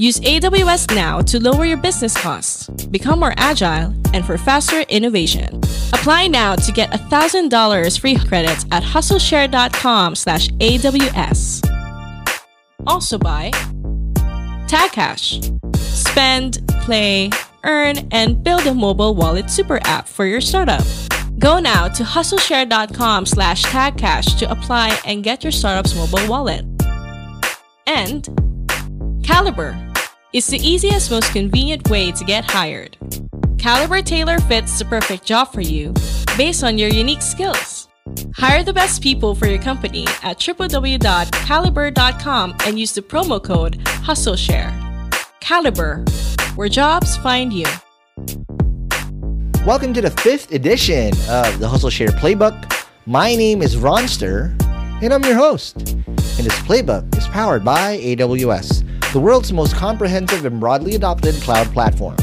Use AWS now to lower your business costs, become more agile, and for faster innovation. Apply now to get $1,000 free credits at hustleshare.com slash AWS. Also by TagCash. Spend, play, earn, and build a mobile wallet super app for your startup. Go now to hustleshare.com slash tagcash to apply and get your startup's mobile wallet. And Kalibrr is the easiest, most convenient way to get hired. Kalibrr Tailor fits the perfect job for you based on your unique skills. Hire the best people for your company at www.kalibrr.com and use the promo code HustleShare. Kalibrr, where jobs find you. Welcome to the fifth edition of the Hustle Share Playbook. My name is Ronster, and I'm your host. And this playbook is powered by AWS, the world's most comprehensive and broadly adopted cloud platform.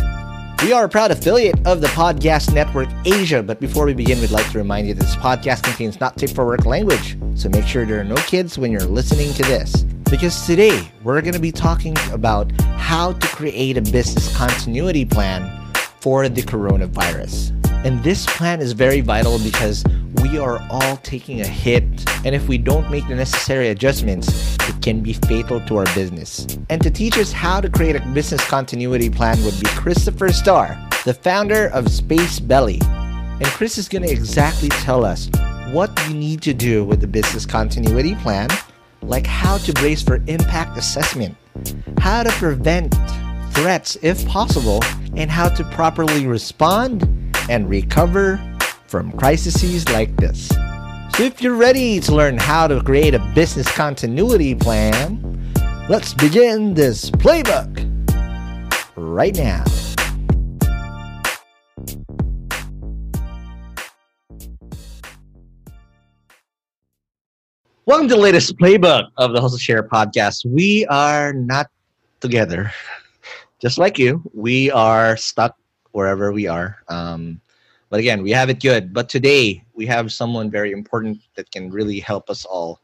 We are a proud affiliate of the Podcast Network Asia, but before we begin, we'd like to remind you that this podcast contains not safe for work language, so make sure there are no kids when you're listening to this. Because today, we're going to be talking about how to create a business continuity plan for the coronavirus. And this plan is very vital because we are all taking a hit. And if we don't make the necessary adjustments, it can be fatal to our business. And to teach us how to create a business continuity plan would be Christopher Starr, the founder of Space Belly. And Chris is going to exactly tell us what you need to do with the business continuity plan, like how to brace for impact assessment, how to prevent threats if possible, and how to properly respond and recover from crises like this. So, if you're ready to learn how to create a business continuity plan, let's begin this playbook right now. Welcome to the latest playbook of the Hustle Share podcast. We are not together, just like you. We are stuck wherever we are. Um, but again, we have it good. But today we have someone very important that can really help us all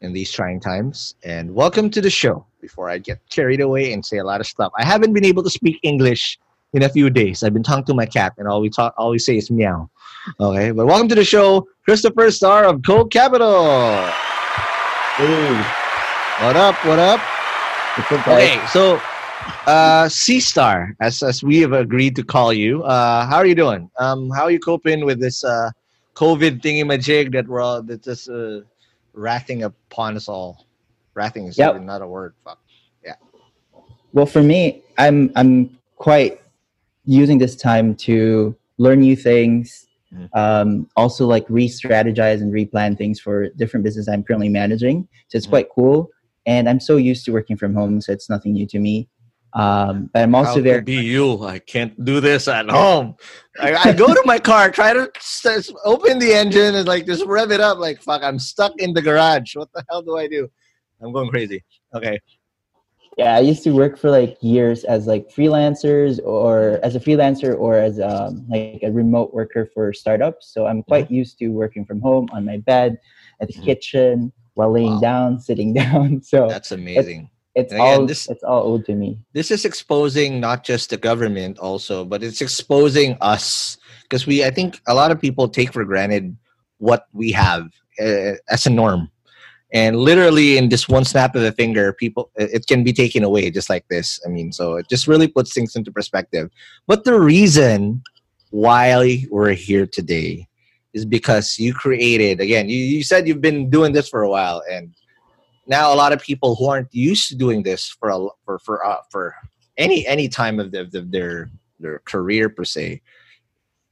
in these trying times. And welcome to the show. Before I get carried away and say a lot of stuff, I haven't been able to speak English in a few days. I've been talking to my cat, and all we talk, all we say is meow. Okay, but welcome to the show, Christopher Star of Code Capital. Hey, what up? What up? Okay, so Uh, C Star, as as we have agreed to call you. Uh, how are you doing? Um, how are you coping with this uh, COVID thingy majig that we're all that's just uh, wrathing upon us all? Wrathing is yep. not a word. Fuck. Yeah. Well, for me, I'm I'm quite using this time to learn new things. Mm. Um, also, like re-strategize and replan things for different business I'm currently managing. So it's mm. quite cool. And I'm so used to working from home, so it's nothing new to me. Um, but I'm also How very be you. I can't do this at home. I, I go to my car, try to open the engine, and like just rev it up. Like fuck, I'm stuck in the garage. What the hell do I do? I'm going crazy. Okay. Yeah, I used to work for like years as like freelancers or as a freelancer or as um, like a remote worker for startups. So I'm quite mm-hmm. used to working from home on my bed, at the mm-hmm. kitchen, while laying wow. down, sitting down. So that's amazing it's again, all this, it's all owed to me. this is exposing not just the government also but it's exposing us. Because we i think a lot of people take for granted what we have uh, as a norm. And literally in just one snap of the finger people it can be taken away just like this. I mean so it just really puts things into perspective. But the reason why we're here today is because you created again you, you said you've been doing this for a while and now a lot of people who aren't used to doing this for a for for uh, for any any time of, the, of their their career per se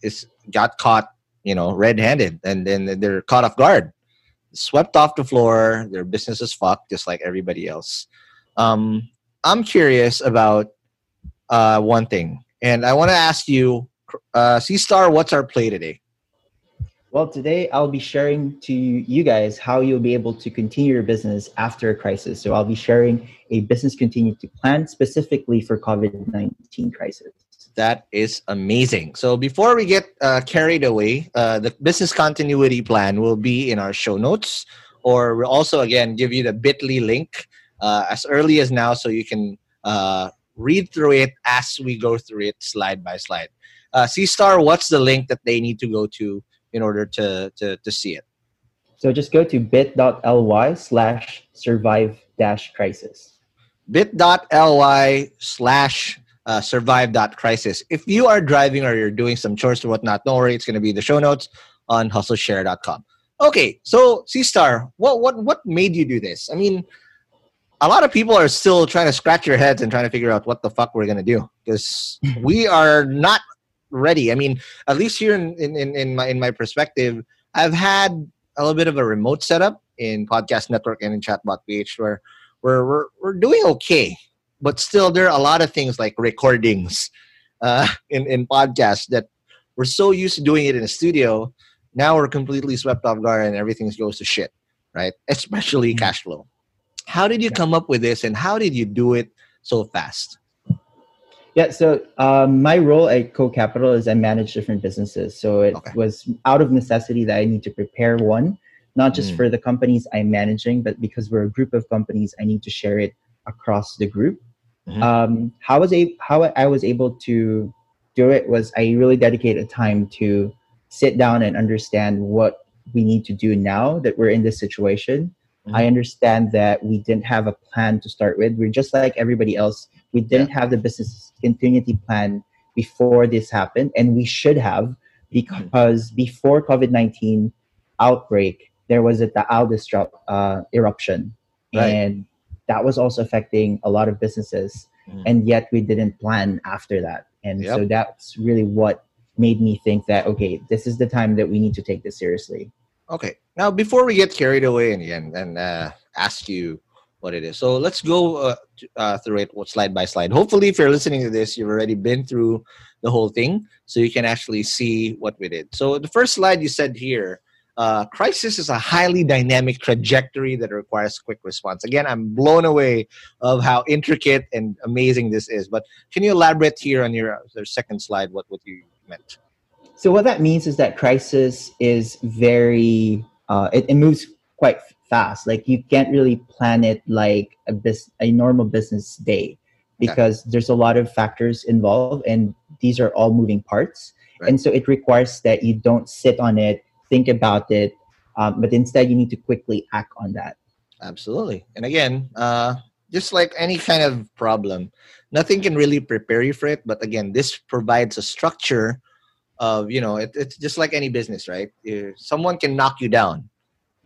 is got caught you know red-handed and then they're caught off guard swept off the floor their business is fucked just like everybody else. Um, i'm curious about uh, one thing and i want to ask you uh, c star what's our play today well, today I'll be sharing to you guys how you'll be able to continue your business after a crisis. So I'll be sharing a business continuity plan specifically for COVID-19 crisis. That is amazing. So before we get uh, carried away, uh, the business continuity plan will be in our show notes, or we'll also again give you the Bitly link uh, as early as now, so you can uh, read through it as we go through it slide by slide. Uh, C Star, what's the link that they need to go to in order to, to, to see it? So just go to bit.ly slash survive dash crisis. bit.ly slash uh, survive dot crisis. If you are driving or you're doing some chores or whatnot, don't worry, it's going to be the show notes on hustleshare.com. Okay, so C Star, what what what made you do this? I mean, a lot of people are still trying to scratch their heads and trying to figure out what the fuck we're gonna do because we are not ready. I mean, at least here in, in, in my in my perspective, I've had a little bit of a remote setup in Podcast Network and in Chatbot PH where we're, we're, we're doing okay. But still, there are a lot of things like recordings uh, in, in podcasts that we're so used to doing it in a studio. Now we're completely swept off guard and everything goes to shit, right? Especially mm-hmm. cash flow. How did you come up with this and how did you do it so fast? Yeah, so um, my role at Co Capital is I manage different businesses. So it okay. was out of necessity that I need to prepare one, not just mm. for the companies I'm managing, but because we're a group of companies, I need to share it across the group. Mm-hmm. Um, how was a how I was able to do it was I really dedicated time to sit down and understand what we need to do now that we're in this situation. Mm-hmm. I understand that we didn't have a plan to start with. We're just like everybody else. We didn't have the business continuity plan before this happened, and we should have because before COVID nineteen outbreak, there was a Taal disrupt uh, eruption, right. and that was also affecting a lot of businesses. Mm. And yet, we didn't plan after that, and yep. so that's really what made me think that okay, this is the time that we need to take this seriously. Okay, now before we get carried away and and, and uh, ask you what it is. So let's go uh, uh, through it slide by slide. Hopefully, if you're listening to this, you've already been through the whole thing, so you can actually see what we did. So the first slide you said here, uh, crisis is a highly dynamic trajectory that requires quick response. Again, I'm blown away of how intricate and amazing this is. But can you elaborate here on your, your second slide what what you meant? So what that means is that crisis is very uh, it, it moves quite fast. Like you can't really plan it like a bis- a normal business day because okay. there's a lot of factors involved and these are all moving parts. Right. And so it requires that you don't sit on it, think about it, um, but instead you need to quickly act on that. Absolutely. And again, uh, just like any kind of problem, nothing can really prepare you for it. But again, this provides a structure of you know it, it's just like any business, right? someone can knock you down.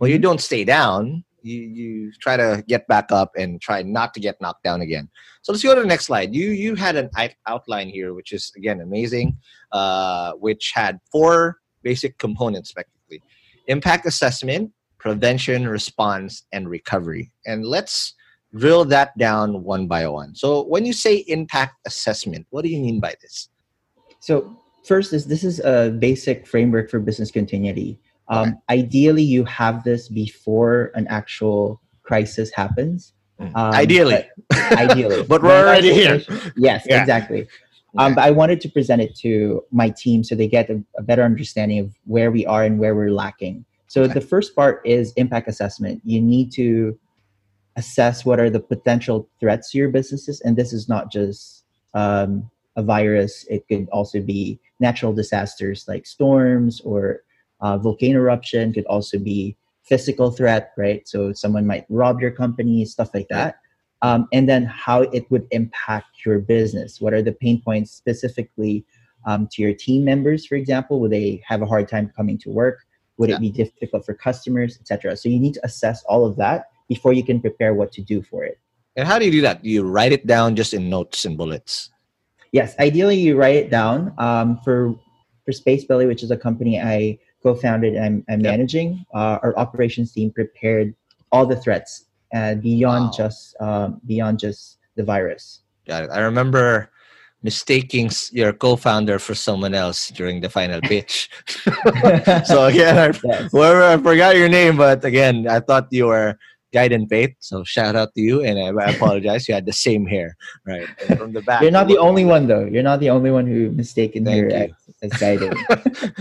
Well, you don't stay down. You you try to get back up and try not to get knocked down again. So let's go to the next slide. You you had an outline here, which is again amazing, uh, which had four basic components, effectively: impact assessment, prevention, response, and recovery. And let's drill that down one by one. So when you say impact assessment, what do you mean by this? So first is this is a basic framework for business continuity. Um. Ideally, you have this before an actual crisis happens. Hmm. Um, ideally, but ideally, but we're already here. Yes, yeah. exactly. Um, but I wanted to present it to my team so they get a, a, better understanding of where we are and where we're lacking. So okay. the first part is impact assessment. You need to assess what are the potential threats to your businesses and this is not just um, a virus it could also be natural disasters like storms or uh, volcano eruption could also be physical threat right so someone might rob your company stuff like that um, and then how it would impact your business what are the pain points specifically um, to your team members for example would they have a hard time coming to work would yeah. it be difficult for customers etc so you need to assess all of that before you can prepare what to do for it. And how do you do that? Do you write it down just in notes and bullets? Yes, ideally you write it down. Um, for for Space Belly, which is a company I co-founded and I'm, managing, uh, our operations team prepared all the threats uh, beyond wow. just um, beyond just the virus. Got it. I remember mistaking your co-founder for someone else during the final pitch. so again, I, yes. whoever, I forgot your name, but again, I thought you were Gaiden Faith. So shout out to you, and I, apologize. you had the same hair, right? And from the back. You're not the only one, though. You're not the only one who mistaken Thank here as, as.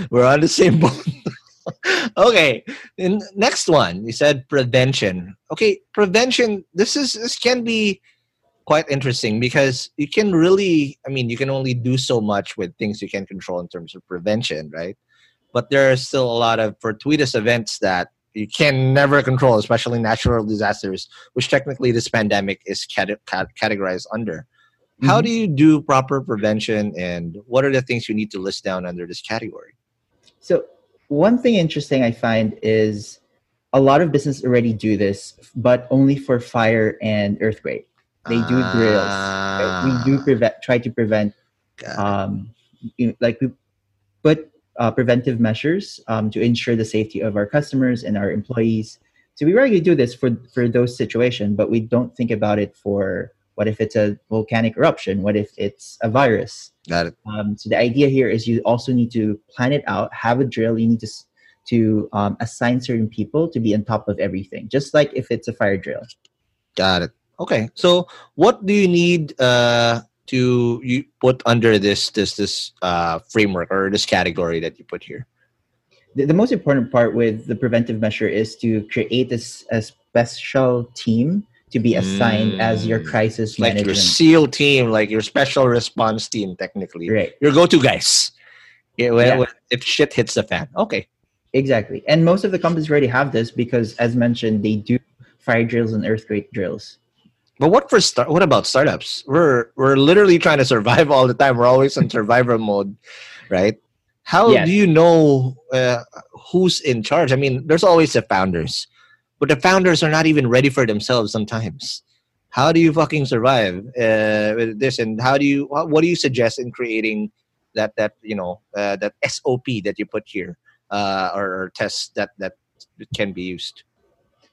We're on the same boat. okay, and next one. You said prevention. Okay, prevention. This is this can be quite interesting because you can really. I mean, you can only do so much with things you can control in terms of prevention, right? But there are still a lot of fortuitous events that you can never control, especially natural disasters, which technically this pandemic is cat- cat- categorized under. Mm-hmm. How do you do proper prevention, and what are the things you need to list down under this category? So, one thing interesting I find is a lot of businesses already do this, but only for fire and earthquake. They do drills. Uh, we do prevent, try to prevent, um, you know, like we put uh, preventive measures um, to ensure the safety of our customers and our employees. So we regularly do this for for those situations, but we don't think about it for what if it's a volcanic eruption? What if it's a virus? Got it. Um, so the idea here is you also need to plan it out, have a drill. You need to to um, assign certain people to be on top of everything, just like if it's a fire drill. Got it. Okay. So what do you need uh, to you put under this this this uh, framework or this category that you put here? The, the most important part with the preventive measure is to create this a special team to be assigned mm, as your mm. crisis like management. your SEAL team, like your special response team, technically. Right. Your go-to guys. Yeah, when, yeah. When, if shit hits the fan. Okay. Exactly. And most of the companies already have this because, as mentioned, they do fire drills and earthquake drills. But what for start? What about startups? We're we're literally trying to survive all the time. We're always in survivor mode, right? How yes. do you know uh, who's in charge? I mean, there's always the founders, but the founders are not even ready for themselves sometimes. How do you fucking survive uh, with this? And how do you? What do you suggest in creating that that you know uh, that SOP that you put here uh, or, or tests that that can be used?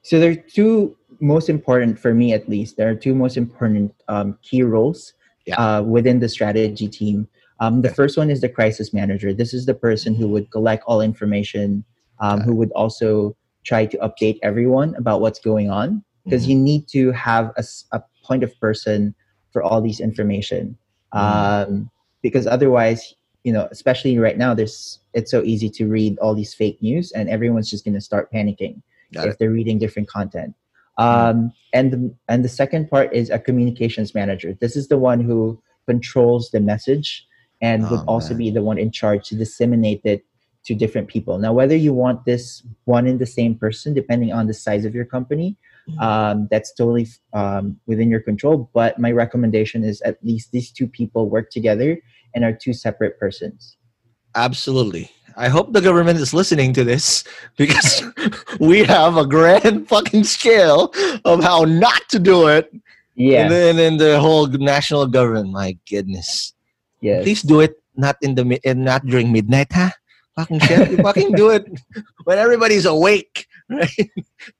So there are two most important for me, at least. There are two most important um, key roles yeah. uh, within the strategy team. Um, the first one is the crisis manager. This is the person who would collect all information, um, who would also try to update everyone about what's going on, because mm-hmm. you need to have a, a, point of person for all these information. Mm-hmm. Um, because otherwise, you know, especially right now, there's it's so easy to read all these fake news, and everyone's just going to start panicking. Got if it. they're reading different content. Um, and the, and the second part is a communications manager. This is the one who controls the message and oh, would also man. be the one in charge to disseminate it to different people. Now, whether you want this one in the same person, depending on the size of your company, um, that's totally um, within your control. But my recommendation is at least these two people work together and are two separate persons. Absolutely. I hope the government is listening to this because we have a grand fucking scale of how not to do it. Yeah. And then in the whole national government, my goodness. Yes. Please do it not in the and not during midnight, huh? Fucking shit. You fucking do it when everybody's awake. Right?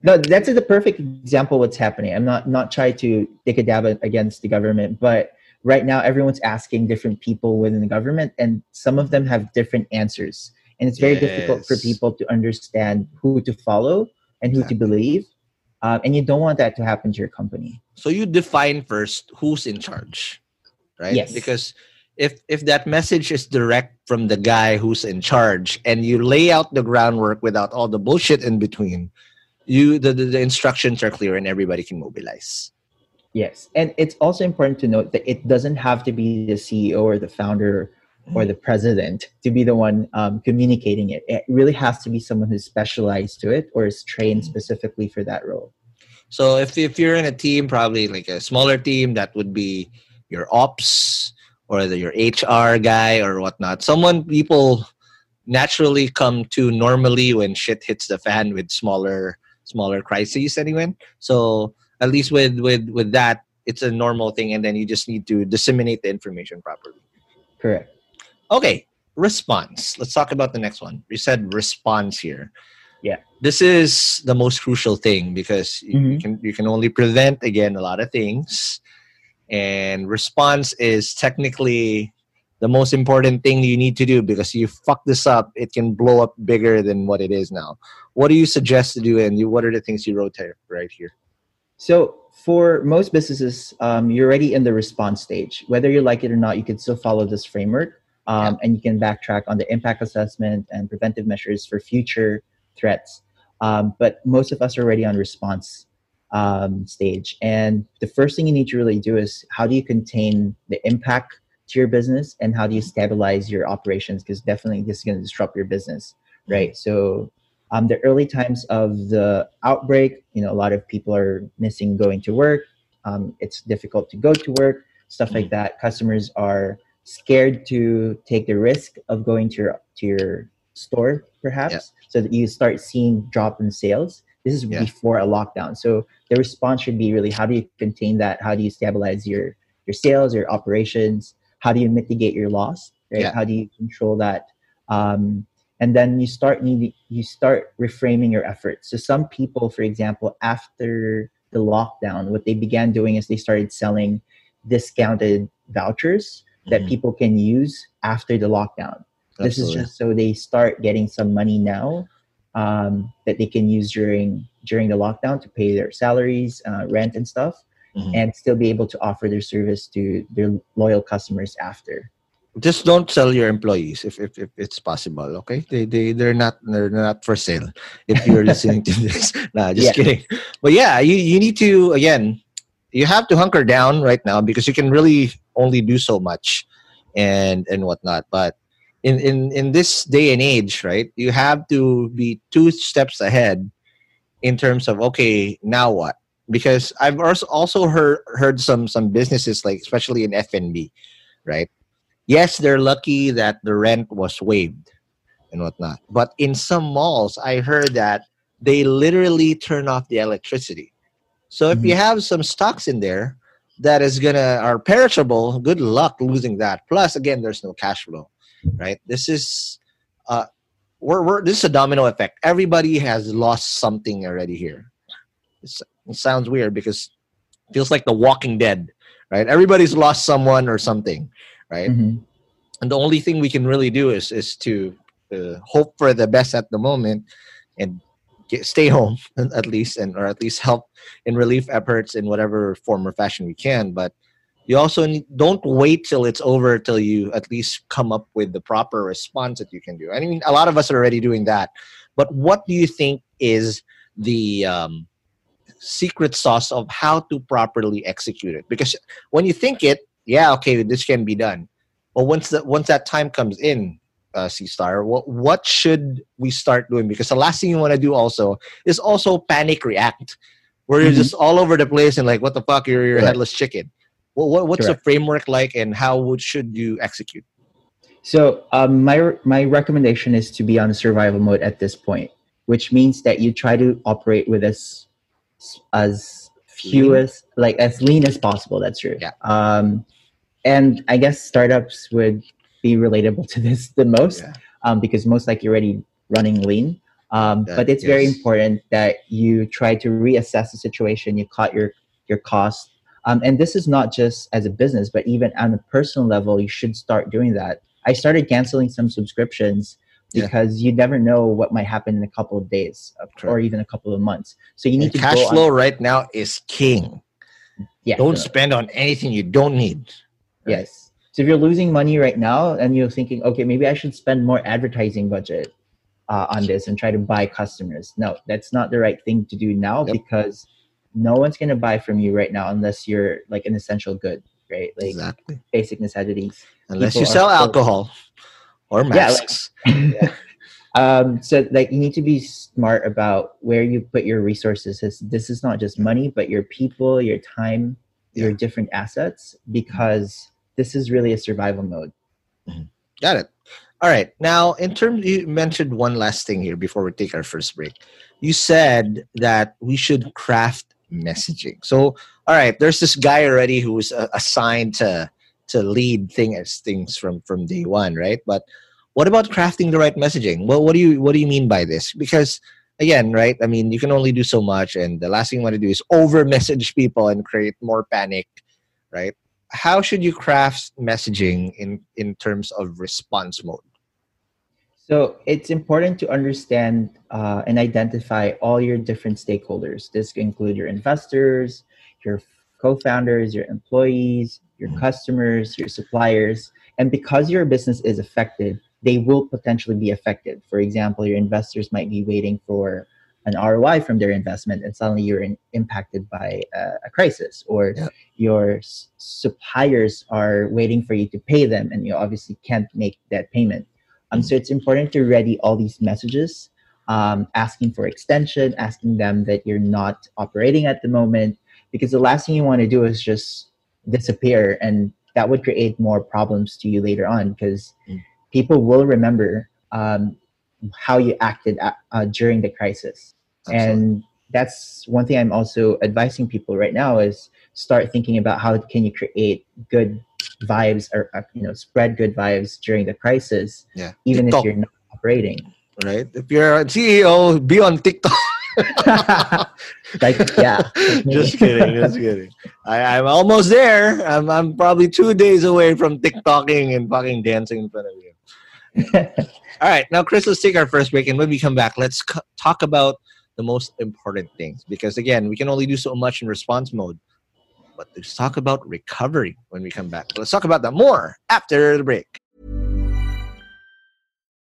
No, that's the perfect example what's happening. I'm not not trying to take a dab against the government, but right now everyone's asking different people within the government and some of them have different answers and it's very yes. difficult for people to understand who to follow and who exactly. to believe uh, and you don't want that to happen to your company. So you define first who's in charge right? Yes. Because if if that message is direct from the guy who's in charge and you lay out the groundwork without all the bullshit in between you the, the, the instructions are clear and everybody can mobilize. Yes. And it's also important to note that it doesn't have to be the ceo or the founder or the president to be the one um, communicating it. It really has to be someone who's specialized to it or is trained mm-hmm. specifically for that role. So if, if you're in a team, probably like a smaller team, that would be your ops or the, your HR guy or whatnot. Someone people naturally come to normally when shit hits the fan with smaller smaller crises anyway. So at least with with with that, it's a normal thing, and then you just need to disseminate the information properly. Correct. Okay, response. Let's talk about the next one. You said response here. Yeah. This is the most crucial thing because mm-hmm. you can you can only prevent again a lot of things. And response is technically the most important thing you need to do because you fuck this up, it can blow up bigger than what it is now. What do you suggest to do, and you, what are the things you wrote here, right here? So for most businesses, um, you're already in the response stage. Whether you like it or not, you can still follow this framework um, yeah. and you can backtrack on the impact assessment and preventive measures for future threats. Um, but most of us are already on response um, stage, and the first thing you need to really do is how do you contain the impact to your business and how do you stabilize your operations? Because definitely this is going to disrupt your business, right? So um, the early times of the outbreak, you know, a lot of people are missing going to work. Um, it's difficult to go to work, stuff like mm. that. Customers are scared to take the risk of going to your to your store perhaps yeah. so that you start seeing drop in sales. This is yeah. before a lockdown. So the response should be really how do you contain that? How do you stabilize your your sales your operations? How do you mitigate your loss right? Yeah. how do you control that? Um, and then you start need you start reframing your efforts. So some people for example after the lockdown what they began doing is they started selling discounted vouchers that mm-hmm. people can use after the lockdown. Absolutely. This is just so they start getting some money now um, that they can use during during the lockdown to pay their salaries, uh, rent, and stuff, mm-hmm. and still be able to offer their service to their loyal customers after. Just don't sell your employees if, if, if it's possible. Okay, they they they're not they're not for sale. If you're listening to this, nah, just yeah. kidding. But yeah, you you need to again you have to hunker down right now because you can really only do so much and and whatnot. But in in in this day and age right you have to be two steps ahead in terms of okay now what? Because i've also also heard heard some some businesses like especially in fnb right? Yes they're lucky that the rent was waived and whatnot. But in some malls i heard that they literally turn off the electricity. So if mm-hmm. you have some stocks in there that is gonna are perishable, good luck losing that. Plus, again, there's no cash flow, right? This is uh, we're, we're this is a domino effect. Everybody has lost something already here. It's, it sounds weird because it feels like the Walking Dead, right? Everybody's lost someone or something, right? Mm-hmm. And the only thing we can really do is is to uh, hope for the best at the moment and get, stay home at least and or at least help in relief efforts in whatever form or fashion we can. But you also need, don't wait till it's over till you at least come up with the proper response that you can do. I mean a lot of us are already doing that. But what do you think is the um, secret sauce of how to properly execute it? Because when you think it yeah okay this can be done. But once that once that time comes in uh, C Star, what what should we start doing? Because the last thing you want to do also is also panic react, where you're mm-hmm. just all over the place and like, what the fuck, you're, you're headless chicken. Well, what, what's Correct. the framework like and how would, should you execute? So um, my my recommendation is to be on survival mode at this point, which means that you try to operate with as as few as like as lean as possible. That's true. Yeah. Um, and I guess startups would be relatable to this the most yeah. um, because most likely you're already running lean. Um, that, but it's yes. very important that you try to reassess the situation. You cut your your cost, um, and this is not just as a business, but even on a personal level, you should start doing that. I started canceling some subscriptions because yeah. you never know what might happen in a couple of days or even a couple of months. So you need and to cash flow on- right now is king. Yeah, don't spend on anything you don't need. Right? Yes. So if you're losing money right now and you're thinking, okay, maybe I should spend more advertising budget uh, on this and try to buy customers. No, that's not the right thing to do now yep. because no one's going to buy from you right now unless you're like an essential good, right? Like exactly. basic necessities. Unless People you sell alcohol or masks. Yeah, like, yeah. Um, so like you need to be smart about where you put your resources. This is not just money, but your people, your time, yeah. your different assets, because this is really a survival mode. Mm-hmm. Got it. All right. Now, in terms, you mentioned one last thing here before we take our first break. You said that we should craft messaging. So, all right, there's this guy already who's uh, assigned to to lead things things from from day one, right? But what about crafting the right messaging? Well, what do you what do you mean by this? Because again, right? I mean, you can only do so much, and the last thing you want to do is over message people and create more panic, right? How should you craft messaging in in terms of response mode? So it's important to understand uh, and identify all your different stakeholders. This can include your investors, your co-founders, your employees, your mm-hmm. customers, your suppliers. And because your business is affected, they will potentially be affected. For example, your investors might be waiting for an ROI from their investment, and suddenly you're in, impacted by uh, a crisis, or yeah. your s- suppliers are waiting for you to pay them, and you obviously can't make that payment. Um, so it's important to ready all these messages, um, asking for extension, asking them that you're not operating at the moment, because the last thing you want to do is just disappear and that would create more problems to you later on because mm. people will remember um, how you acted at, uh, during the crisis Absolutely. and that's one thing i'm also advising people right now is start thinking about how can you create good vibes or uh, you know spread good vibes during the crisis yeah even TikTok. if you're not operating right if you're a ceo be on tiktok like yeah. just kidding, just kidding. I, I'm almost there. I'm I'm probably two days away from TikToking and fucking dancing in front of you. All right, now Chris, let's take our first break, and when we come back, let's c- talk about the most important things. Because again, we can only do so much in response mode. But let's talk about recovery when we come back. Let's talk about that more after the break.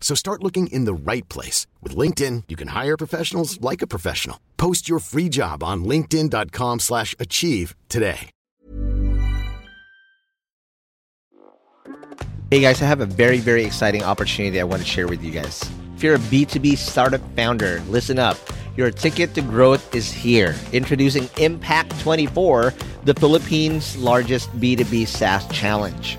So start looking in the right place. With LinkedIn, you can hire professionals like a professional. Post your free job on linkedin.com slash achieve today. Hey guys, I have a very, very exciting opportunity I want to share with you guys. If you're a B2B startup founder, listen up. Your ticket to growth is here. Introducing Impact 24, the Philippines' largest B2B SaaS challenge.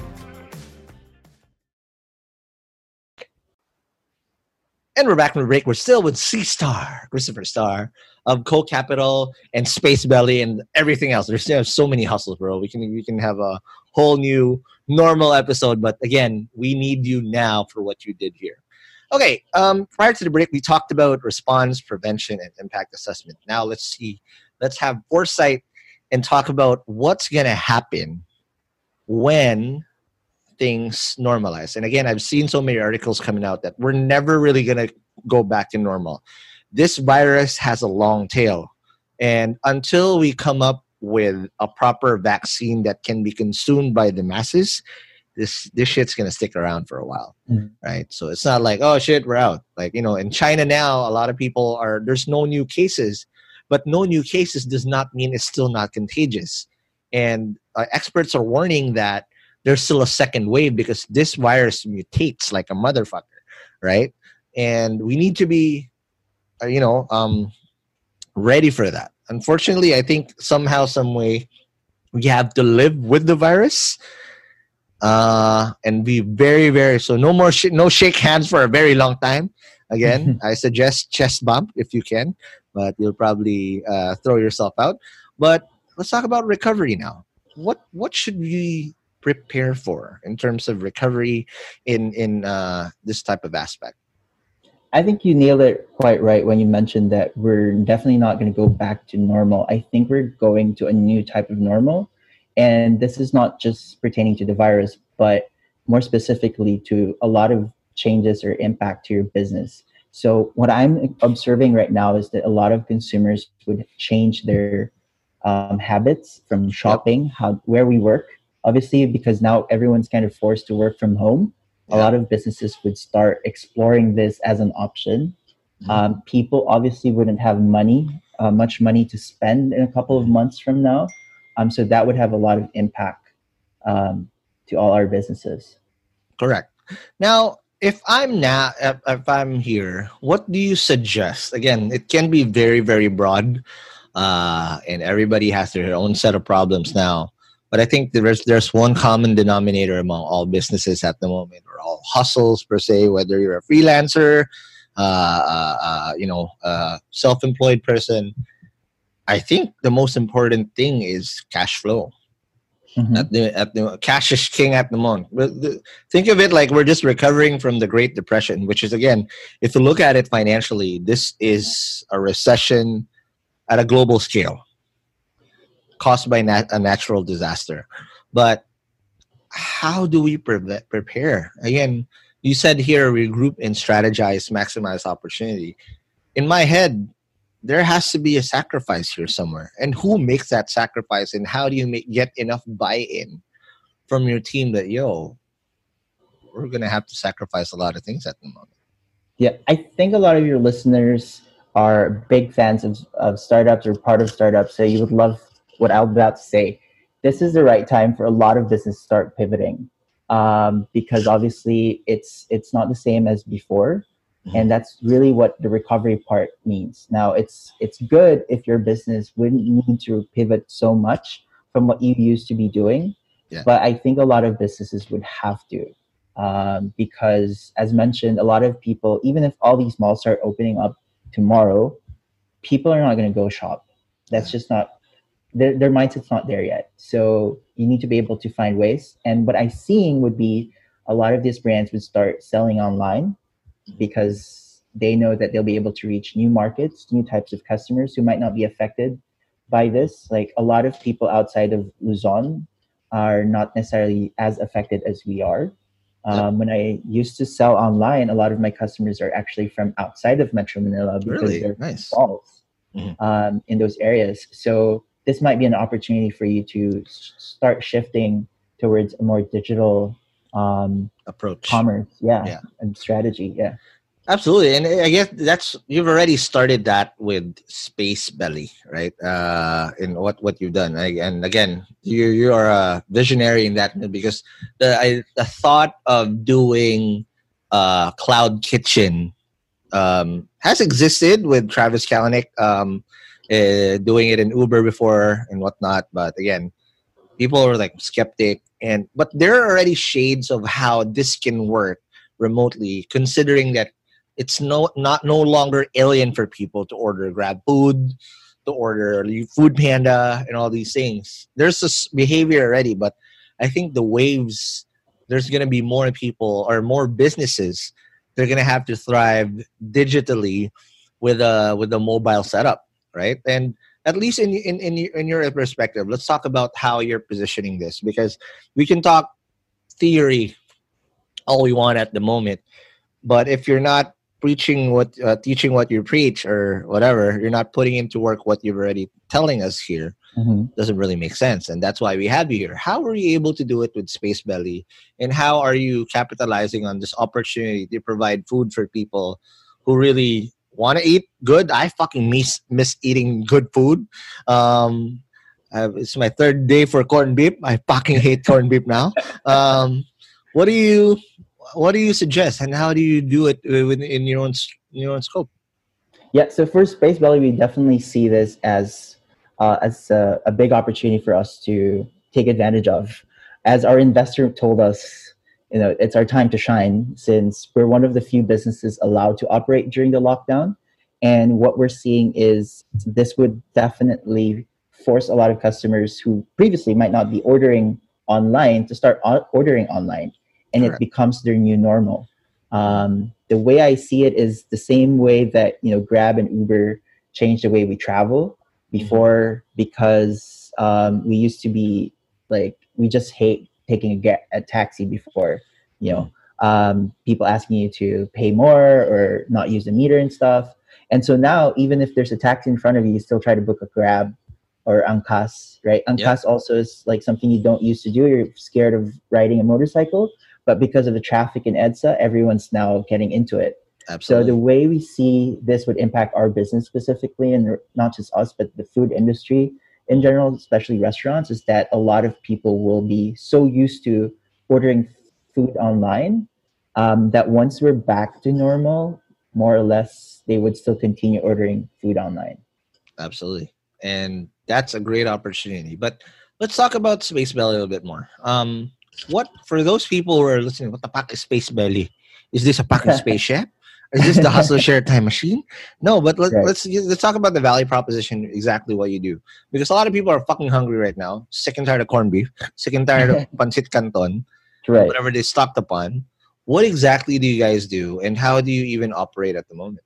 And we're back from the break. We're still with C Star, Christopher Star of Coal Capital and Space Belly and everything else. There's still so many hustles, bro. We can we can have a whole new normal episode, but again, we need you now for what you did here. Okay, um, prior to the break, we talked about response, prevention, and impact assessment. Now let's see, let's have foresight and talk about what's gonna happen when things normalize. And again, I've seen so many articles coming out that we're never really going to go back to normal. This virus has a long tail. And until we come up with a proper vaccine that can be consumed by the masses, this this shit's gonna stick around for a while, mm-hmm. right? So it's not like oh shit we're out. Like you know, in China now, a lot of people are there's no new cases, but no new cases does not mean it's still not contagious. And uh, experts are warning that there's still a second wave because this virus mutates like a motherfucker, right? And we need to be, uh, you know, um, ready for that. Unfortunately, I think somehow, some way, we have to live with the virus uh, and be very, very. So no more, sh- no shake hands for a very long time. Again, I suggest chest bump if you can, but you'll probably uh, throw yourself out. But let's talk about recovery now. What what should we prepare for in terms of recovery in in uh, this type of aspect? I think you nailed it quite right when you mentioned that we're definitely not going to go back to normal. I think we're going to a new type of normal. And this is not just pertaining to the virus, but more specifically to a lot of changes or impact to your business. So, what I'm observing right now is that a lot of consumers would change their um, habits from shopping, how where we work, obviously because now everyone's kind of forced to work from home yeah. a lot of businesses would start exploring this as an option. Mm-hmm. um, people obviously wouldn't have money uh, much money to spend in a couple of months from now. Um, so that would have a lot of impact um, to all our businesses. Correct. Now if i'm now if i'm here what do you suggest? Again it can be very very broad uh, and everybody has their own set of problems now but I think there's there's one common denominator among all businesses at the moment, or all hustles per se. Whether you're a freelancer, uh, uh, uh, you know, uh, self-employed person, I think the most important thing is cash flow. Mm-hmm. At the at the cash is king at the moment. Think of it like we're just recovering from the Great Depression, which is again, if you look at it financially, this is a recession at a global scale caused by nat- a natural disaster. But how do we pre- prepare? Again, you said here regroup and strategize, maximize opportunity. In my head, there has to be a sacrifice here somewhere. And who makes that sacrifice? And how do you make, get enough buy in from your team that, yo, we're going to have to sacrifice a lot of things at the moment? Yeah, I think a lot of your listeners are big fans of, of startups or part of startups. So you would love what I'm about to say, this is the right time for a lot of business to start pivoting um, because obviously it's it's not the same as before, mm-hmm. and that's really what the recovery part means. Now it's it's good if your business wouldn't need to pivot so much from what you used to be doing, yeah. but I think a lot of businesses would have to. Um, because as mentioned, a lot of people, even if all these malls start opening up tomorrow, people are not going to go shop. That's just not their, their mindset's not there yet. So you need to be able to find ways. And what I'm seeing would be a lot of these brands would start selling online because they know that they'll be able to reach new markets, new types of customers who might not be affected by this. Like a lot of people outside of Luzon are not necessarily as affected as we are. Um, when I used to sell online, a lot of my customers are actually from outside of Metro Manila because really? they're nice. malls mm-hmm. um, in those areas. So this might be an opportunity for you to start shifting towards a more digital um, approach. commerce yeah, yeah. and strategy yeah. Absolutely and i guess that's you've already started that with space belly right? Uh in what what you've done and again you you are a visionary in that because the I, the thought of doing uh cloud kitchen um has existed with travis kalanick um uh, doing it in uber before and whatnot. But again people are like skeptic. And but there are already shades of how this can work remotely considering that it's no not no longer alien for people to order grab food to order food panda and all these things. There's this behavior already but i think the waves there's going to be more people or more businesses they're going to have to thrive digitally with a with a mobile setup right and at least in, in in in your perspective let's talk about how you're positioning this because we can talk theory all we want at the moment but if you're not preaching what uh, teaching what you preach or whatever you're not putting into work what you're already telling us here mm-hmm. doesn't really make sense and that's why we have you here how are you able to do it with space belly and how are you capitalizing on this opportunity to provide food for people who really want to eat good i fucking miss miss eating good food um it's my third day for corned beef i fucking hate corned beef now um what do you what do you suggest, and how do you do it in your own your own scope? Yeah, so for Space Belly, we definitely see this as uh, as a, a, big opportunity for us to take advantage of. As our investor told us, you know, it's our time to shine since we're one of the few businesses allowed to operate during the lockdown. And what we're seeing is this would definitely force a lot of customers who previously might not be ordering online to start ordering online and Correct. it becomes their new normal. Um, the way I see it is the same way that you know Grab and Uber changed the way we travel before mm-hmm. because um, we used to be like we just hate taking a, get, a taxi before you know um, people asking you to pay more or not use the meter and stuff and so now even if there's a taxi in front of you you still try to book a grab or angkas right angkas yep. also is like something you don't used to do you're scared of riding a motorcycle but because of the traffic in EDSA, everyone's now getting into it. Absolutely. So the way we see this would impact our business specifically, and not just us, but the food industry in general, especially restaurants, is that a lot of people will be so used to ordering food online um, that once we're back to normal, more or less, they would still continue ordering food online. Absolutely, and that's a great opportunity. But let's talk about Space Belly a little bit more. Um, what for those people who are listening, what the fuck is Space Belly? Is this a fucking spaceship? Is this the hustle share time machine? No, but let, right. let's let's talk about the value proposition. Exactly what you do, because a lot of people are fucking hungry right now, sick and tired of corned beef, sick and tired of pancit canton, right. whatever they stocked upon. What exactly do you guys do, and how do you even operate at the moment?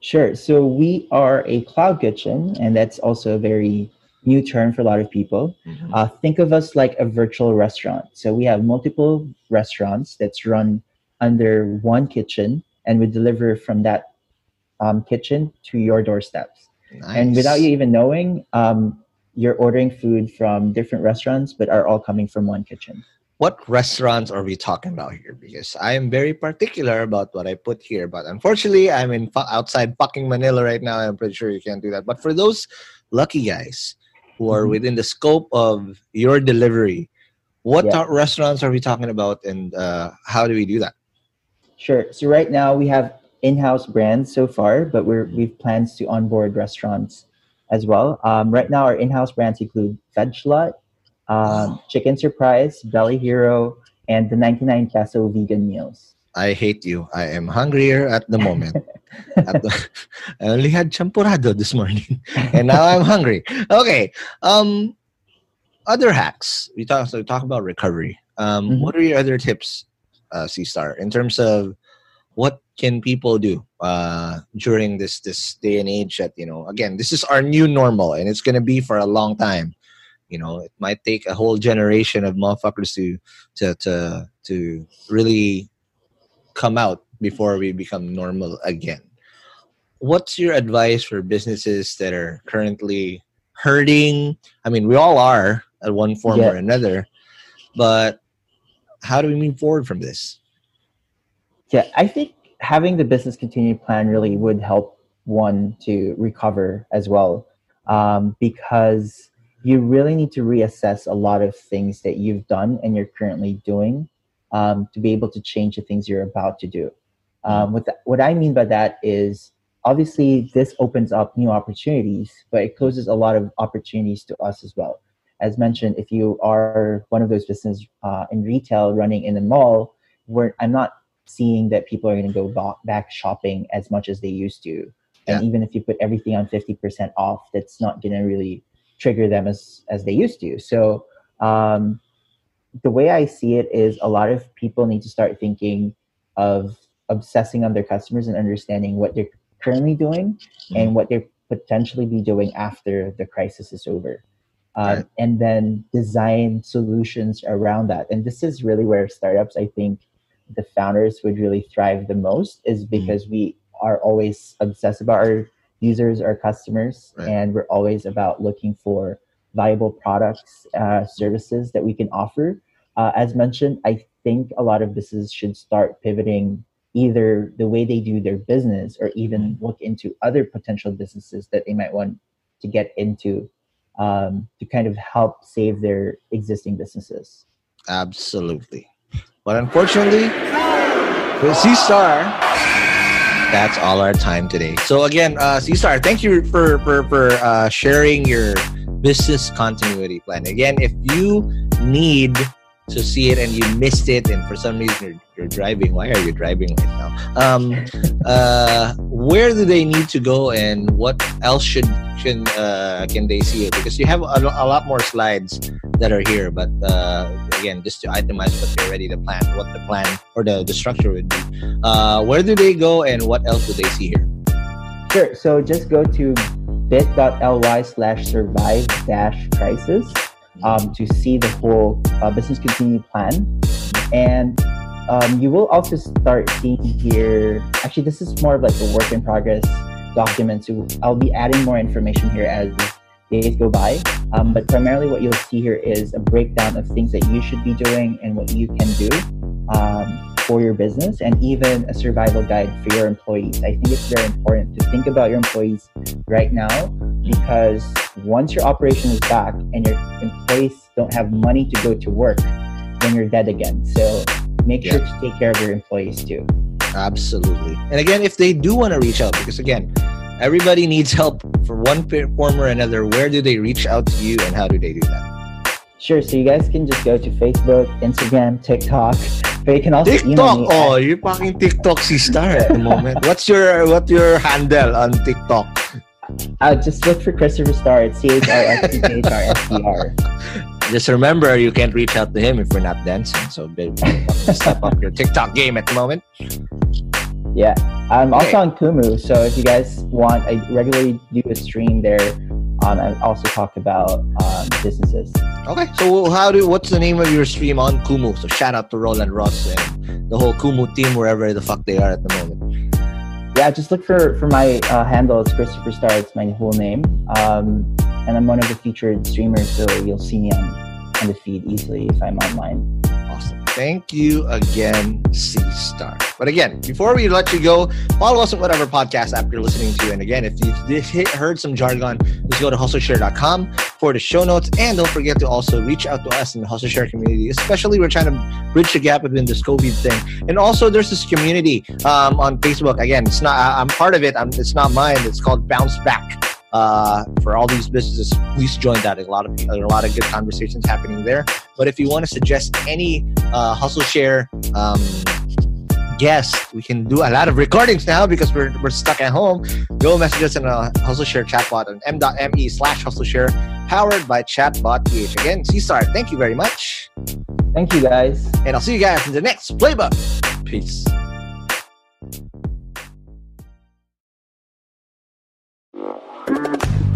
Sure. So we are a cloud kitchen, and that's also a very new term for a lot of people. Mm-hmm. Uh, think of us like a virtual restaurant. So we have multiple restaurants that's run under one kitchen, and we deliver from that um, kitchen to your doorsteps. Nice. And without you even knowing, um, you're ordering food from different restaurants, but are all coming from one kitchen. What restaurants are we talking about here? Because I am very particular about what I put here, but unfortunately, I'm in fu- outside fucking Manila right now. I'm pretty sure you can't do that. But for those lucky guys who are mm-hmm. within the scope of your delivery. What yeah. restaurants are we talking about, and uh, how do we do that? Sure. So right now we have in-house brands so far, but we're we've plans to onboard restaurants as well. Um, right now, our in-house brands include Veg um, Chicken Surprise, Belly Hero, and the 99 peso vegan meals. I hate you. I am hungrier at the moment. at the, I only had champurrado this morning, and now I'm hungry. Okay. Um, other hacks. We talk. So we talk about recovery. Um, mm-hmm. What are your other tips, uh, C Star, in terms of what can people do uh, during this this day and age? That you know, again, this is our new normal, and it's going to be for a long time. You know, it might take a whole generation of motherfuckers to to to to really come out before we become normal again. What's your advice for businesses that are currently hurting? I mean, we all are at one form yeah. or another, but how do we move forward from this? Yeah, I think having the business continuity plan really would help one to recover as well um, because you really need to reassess a lot of things that you've done and you're currently doing um, to be able to change the things you're about to do. Um, what, the, what I mean by that is obviously this opens up new opportunities, but it closes a lot of opportunities to us as well. As mentioned, if you are one of those businesses uh, in retail running in the mall, where I'm not seeing that people are going to go back shopping as much as they used to. And even if you put everything on 50% off, that's not going to really trigger them as, as they used to. So um, the way I see it is a lot of people need to start thinking of obsessing on their customers and understanding what they're currently doing mm-hmm. and what they're potentially be doing after the crisis is over. Um, right. And then design solutions around that. And this is really where startups, I think, the founders would really thrive the most is mm-hmm. because mm-hmm. we are always obsessed about our users, our customers, right. and we're always about looking for viable products, uh, services that we can offer. Uh, as mentioned, I think a lot of businesses should start pivoting either the way they do their business or even mm-hmm. look into other potential businesses that they might want to get into um, to kind of help save their existing businesses. Absolutely. But unfortunately, with C Star, that's all our time today. So again, uh, C Star, thank you for for for uh, sharing your business continuity plan. Again, if you need to see it and you missed it and for some reason you're, you're driving. Why are you driving right now? Um, uh, where do they need to go and what else should can uh, can they see it? Because you have a, a lot more slides that are here but uh, again just to itemize what they're ready to plan what the plan or the, the structure would be. Uh, where do they go and what else do they see here? Sure. So just go to bit.ly slash survive dash crisis um, to see the whole uh, business continuity plan. And um, you will also start seeing here, actually, this is more of like a work in progress document. So I'll be adding more information here as days go by. Um, but primarily, what you'll see here is a breakdown of things that you should be doing and what you can do um, for your business, and even a survival guide for your employees. I think it's very important to think about your employees right now because once your operation is back and your employees don't have money to go to work, then you're dead again. So make yeah. sure to take care of your employees too. Absolutely. And again, if they do want to reach out, because again, everybody needs help for one form or another, where do they reach out to you and how do they do that? Sure. So you guys can just go to Facebook, Instagram, TikTok. You can also TikTok. oh, you're fucking TikTok sister at the moment. What's your what's your handle on TikTok? Uh, just look for Christopher Star at C H R S T H R S T R. Just remember, you can't reach out to him if we're not dancing. So step up your TikTok game at the moment. Yeah, I'm okay. also on Kumu. So if you guys want, I regularly do a stream there. Um, and also talk about um, businesses. Okay, so how do what's the name of your stream on Kumu? So shout out to Roland Ros and the whole Kumu team wherever the fuck they are at the moment yeah, just look for for my uh, handle. It's Christopher Star. It's my whole name, um, and I'm one of the featured streamers, so you'll see me on on the feed easily if I'm online. Thank you again, C Star. But again, before we let you go, follow us on whatever podcast app you're listening to. And again, if you heard some jargon, just go to hustleshare.com for the show notes. And don't forget to also reach out to us in the Hustle Share community. Especially, we're trying to bridge the gap between this COVID thing. And also, there's this community um, on Facebook. Again, it's not, I'm part of it. I'm, it's not mine. It's called Bounce Back. Uh, for all these businesses, please join that. A lot of a lot of good conversations happening there. But if you want to suggest any uh, hustle share um, guest, we can do a lot of recordings now because we're, we're stuck at home. Go message us in a hustle share chatbot on m.me slash hustle share, powered by Chatbot PH. Again, C Star, thank you very much. Thank you guys. And I'll see you guys in the next playbook. Peace.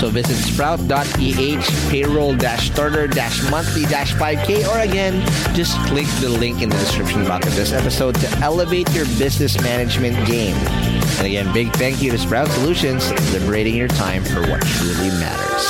So visit sprout.ph payroll-starter-monthly-5k or again, just click the link in the description box of this episode to elevate your business management game. And again, big thank you to Sprout Solutions, for liberating your time for what truly matters.